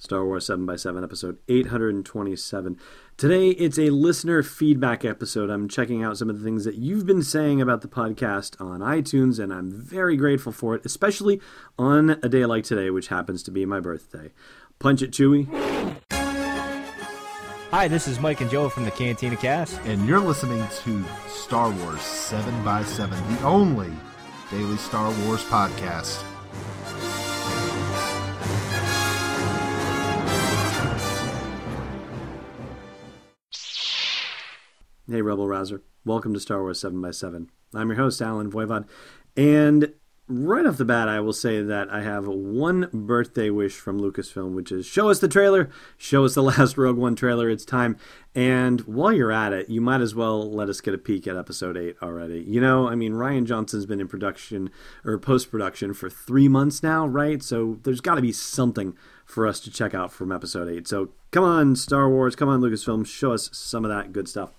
Star Wars 7x7, episode 827. Today, it's a listener feedback episode. I'm checking out some of the things that you've been saying about the podcast on iTunes, and I'm very grateful for it, especially on a day like today, which happens to be my birthday. Punch it, Chewie. Hi, this is Mike and Joe from the Cantina Cast. And you're listening to Star Wars 7x7, the only daily Star Wars podcast. Hey, Rebel Rouser. Welcome to Star Wars 7x7. I'm your host, Alan Voivod. And right off the bat, I will say that I have one birthday wish from Lucasfilm, which is show us the trailer, show us the last Rogue One trailer. It's time. And while you're at it, you might as well let us get a peek at episode 8 already. You know, I mean, Rian Johnson's been in production or post production for three months now, right? So there's got to be something for us to check out from episode 8. So come on, Star Wars, come on, Lucasfilm, show us some of that good stuff.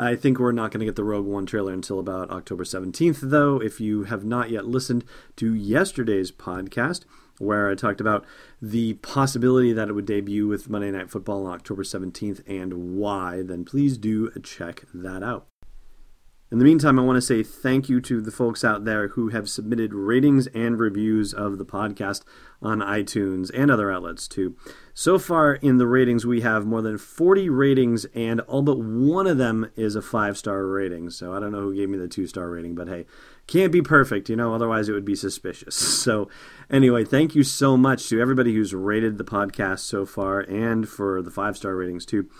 I think we're not going to get the Rogue One trailer until about October 17th, though. If you have not yet listened to yesterday's podcast, where I talked about the possibility that it would debut with Monday Night Football on October 17th and why, then please do check that out. In the meantime, I want to say thank you to the folks out there who have submitted ratings and reviews of the podcast on iTunes and other outlets too. So far in the ratings, we have more than 40 ratings, and all but one of them is a five star rating. So I don't know who gave me the two star rating, but hey, can't be perfect, you know, otherwise it would be suspicious. So anyway, thank you so much to everybody who's rated the podcast so far and for the five star ratings too.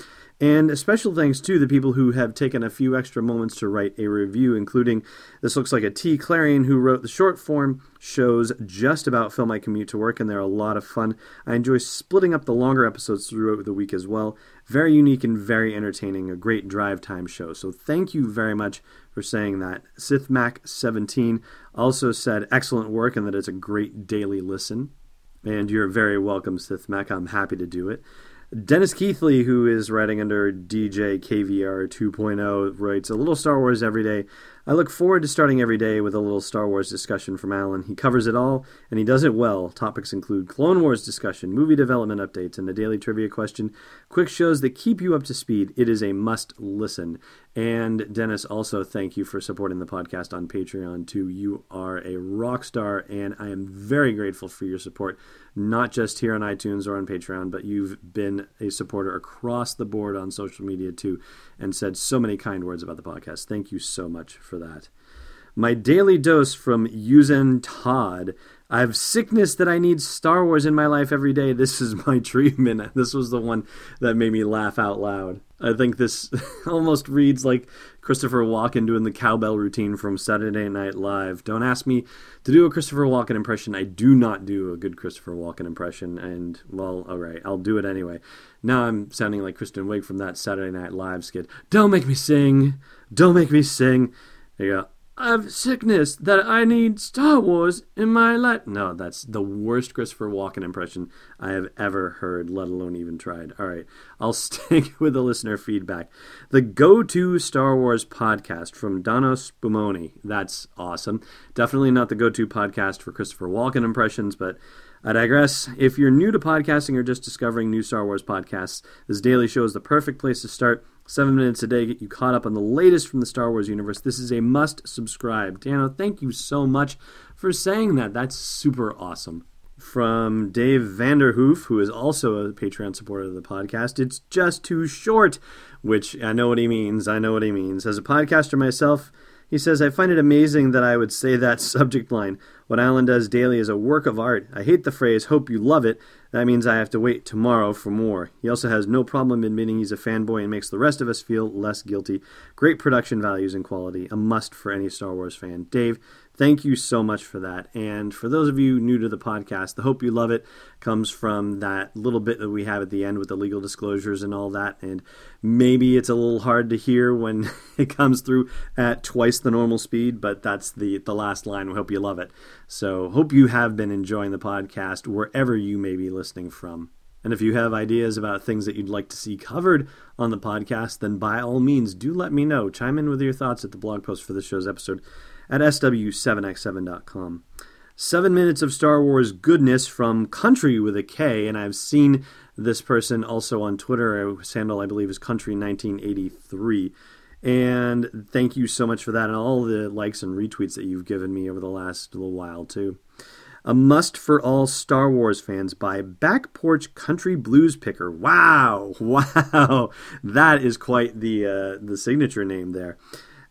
And special thanks to the people who have taken a few extra moments to write a review, including this looks like a T. Clarion who wrote the short form shows just about film I commute to work, and they're a lot of fun. I enjoy splitting up the longer episodes throughout the week as well. Very unique and very entertaining, a great drive time show. So thank you very much for saying that. SithMac17 also said excellent work and that it's a great daily listen. And you're very welcome, SithMac. I'm happy to do it. Dennis Keithley, who is writing under DJ KVR 2.0, writes a little Star Wars every day. I look forward to starting every day with a little Star Wars discussion from Alan. He covers it all, and he does it well. Topics include Clone Wars discussion, movie development updates, and a daily trivia question. Quick shows that keep you up to speed. It is a must listen. And Dennis, also thank you for supporting the podcast on Patreon too. You are a rock star, and I am very grateful for your support, not just here on iTunes or on Patreon, but you've been a supporter across the board on social media too, and said so many kind words about the podcast. Thank you so much for that. My daily dose from Yuzen Todd. I have sickness that I need Star Wars in my life every day. This is my treatment. This was the one that made me laugh out loud. I think this almost reads like Christopher Walken doing the cowbell routine from Saturday Night Live. Don't ask me to do a Christopher Walken impression. I do not do a good Christopher Walken impression, and well, all right, I'll do it anyway. Now I'm sounding like Kristen Wiig from that Saturday Night Live skit. Don't make me sing. Don't make me sing. There you go. I have sickness that I need Star Wars in my life. No, that's the worst Christopher Walken impression I have ever heard, let alone even tried. All right, I'll stick with the listener feedback. The go to Star Wars podcast from Dono Spumoni. That's awesome. Definitely not the go to podcast for Christopher Walken impressions, but I digress. If you're new to podcasting or just discovering new Star Wars podcasts, this daily show is the perfect place to start. Seven minutes a day get you caught up on the latest from the Star Wars universe. This is a must subscribe. Dano, thank you so much for saying that. That's super awesome. From Dave Vanderhoof, who is also a Patreon supporter of the podcast, it's just too short, which I know what he means. I know what he means. As a podcaster myself, he says, I find it amazing that I would say that subject line. What Alan does daily is a work of art. I hate the phrase, hope you love it. That means I have to wait tomorrow for more. He also has no problem admitting he's a fanboy and makes the rest of us feel less guilty. Great production values and quality. A must for any Star Wars fan. Dave, thank you so much for that. And for those of you new to the podcast, the hope you love it comes from that little bit that we have at the end with the legal disclosures and all that. And maybe it's a little hard to hear when it comes through at twice the normal speed, but that's the, the last line. We hope you love it. So, hope you have been enjoying the podcast wherever you may be listening from. And if you have ideas about things that you'd like to see covered on the podcast, then by all means do let me know. Chime in with your thoughts at the blog post for this show's episode at sw7x7.com. Seven minutes of Star Wars goodness from Country with a K, and I've seen this person also on Twitter. His handle, I believe, is Country1983. And thank you so much for that and all the likes and retweets that you've given me over the last little while, too. A must for all Star Wars fans by Back Porch Country Blues Picker. Wow, wow, that is quite the uh, the signature name there.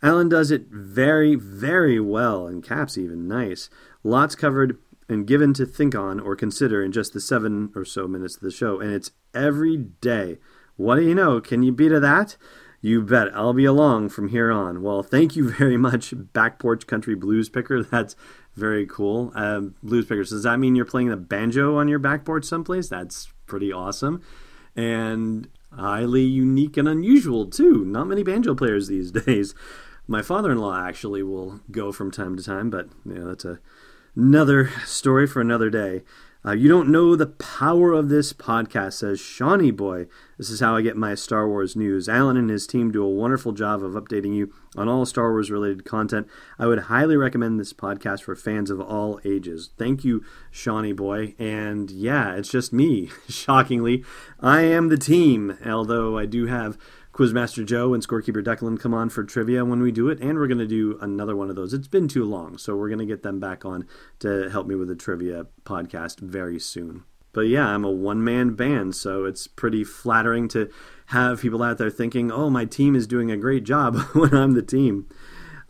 Alan does it very, very well, and Caps even nice. Lots covered and given to think on or consider in just the seven or so minutes of the show, and it's every day. What do you know? Can you beat that? You bet. I'll be along from here on. Well, thank you very much, Back Porch Country Blues Picker. That's very cool. Um, blues Pickers, does that mean you're playing the banjo on your backboard someplace? That's pretty awesome. And highly unique and unusual, too. Not many banjo players these days. My father in law actually will go from time to time, but yeah, that's a, another story for another day. Uh, you don't know the power of this podcast, says Shawnee Boy. This is how I get my Star Wars news. Alan and his team do a wonderful job of updating you on all Star Wars related content. I would highly recommend this podcast for fans of all ages. Thank you, Shawnee Boy. And yeah, it's just me, shockingly. I am the team, although I do have Quizmaster Joe and Scorekeeper Declan come on for trivia when we do it, and we're going to do another one of those. It's been too long, so we're going to get them back on to help me with the trivia podcast very soon. But yeah, I'm a one man band, so it's pretty flattering to have people out there thinking, oh, my team is doing a great job when I'm the team.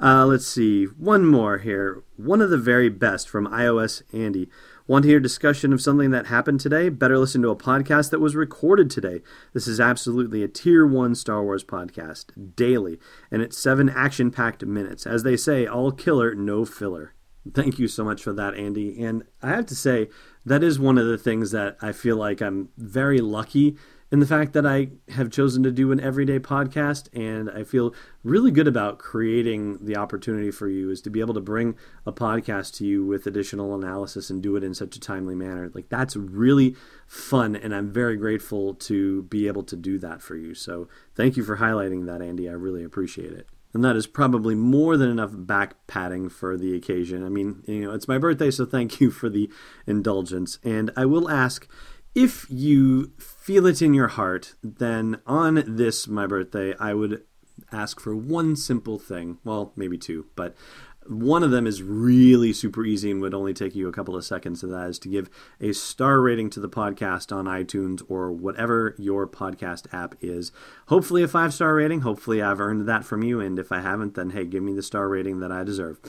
Uh, let's see, one more here. One of the very best from iOS Andy. Want to hear discussion of something that happened today? Better listen to a podcast that was recorded today. This is absolutely a tier one Star Wars podcast, daily, and it's seven action packed minutes. As they say, all killer, no filler. Thank you so much for that, Andy. And I have to say, that is one of the things that I feel like I'm very lucky in the fact that I have chosen to do an everyday podcast and I feel really good about creating the opportunity for you is to be able to bring a podcast to you with additional analysis and do it in such a timely manner. Like that's really fun and I'm very grateful to be able to do that for you. So thank you for highlighting that Andy. I really appreciate it. And that is probably more than enough back patting for the occasion. I mean, you know, it's my birthday, so thank you for the indulgence. And I will ask if you feel it in your heart, then on this, my birthday, I would ask for one simple thing. Well, maybe two, but one of them is really super easy and would only take you a couple of seconds, and that is to give a star rating to the podcast on iTunes or whatever your podcast app is. Hopefully, a five star rating. Hopefully, I've earned that from you, and if I haven't, then hey, give me the star rating that I deserve.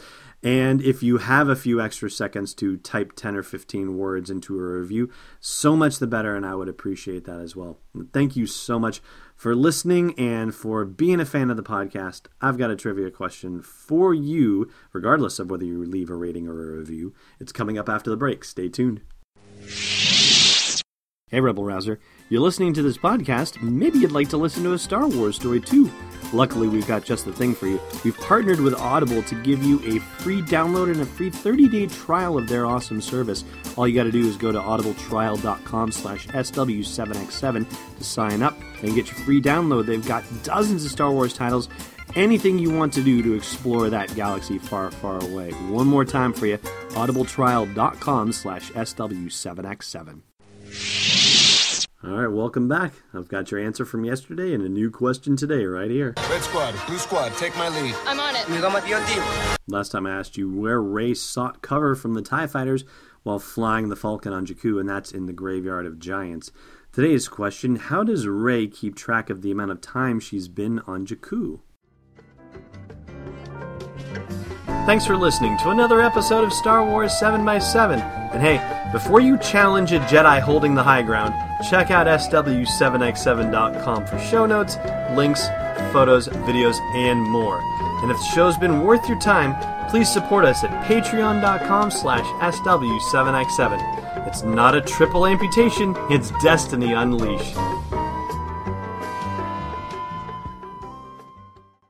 And if you have a few extra seconds to type 10 or 15 words into a review, so much the better, and I would appreciate that as well. Thank you so much for listening and for being a fan of the podcast. I've got a trivia question for you, regardless of whether you leave a rating or a review. It's coming up after the break. Stay tuned. Hey, Rebel Rouser. You're listening to this podcast. Maybe you'd like to listen to a Star Wars story too. Luckily, we've got just the thing for you. We've partnered with Audible to give you a free download and a free 30-day trial of their awesome service. All you got to do is go to audibletrial.com slash SW7X7 to sign up and get your free download. They've got dozens of Star Wars titles anything you want to do to explore that galaxy far, far away. One more time for you, audibletrial.com slash SW7X7. All right, welcome back. I've got your answer from yesterday and a new question today right here. Red squad, blue squad, take my lead. I'm on it. Last time I asked you where Rey sought cover from the TIE fighters while flying the Falcon on Jakku, and that's in the Graveyard of Giants. Today's question How does Rey keep track of the amount of time she's been on Jakku? Thanks for listening to another episode of Star Wars 7x7. And hey, before you challenge a Jedi holding the high ground, check out SW7x7.com for show notes, links, photos, videos, and more. And if the show's been worth your time, please support us at patreon.com slash SW7x7. It's not a triple amputation, it's destiny unleashed.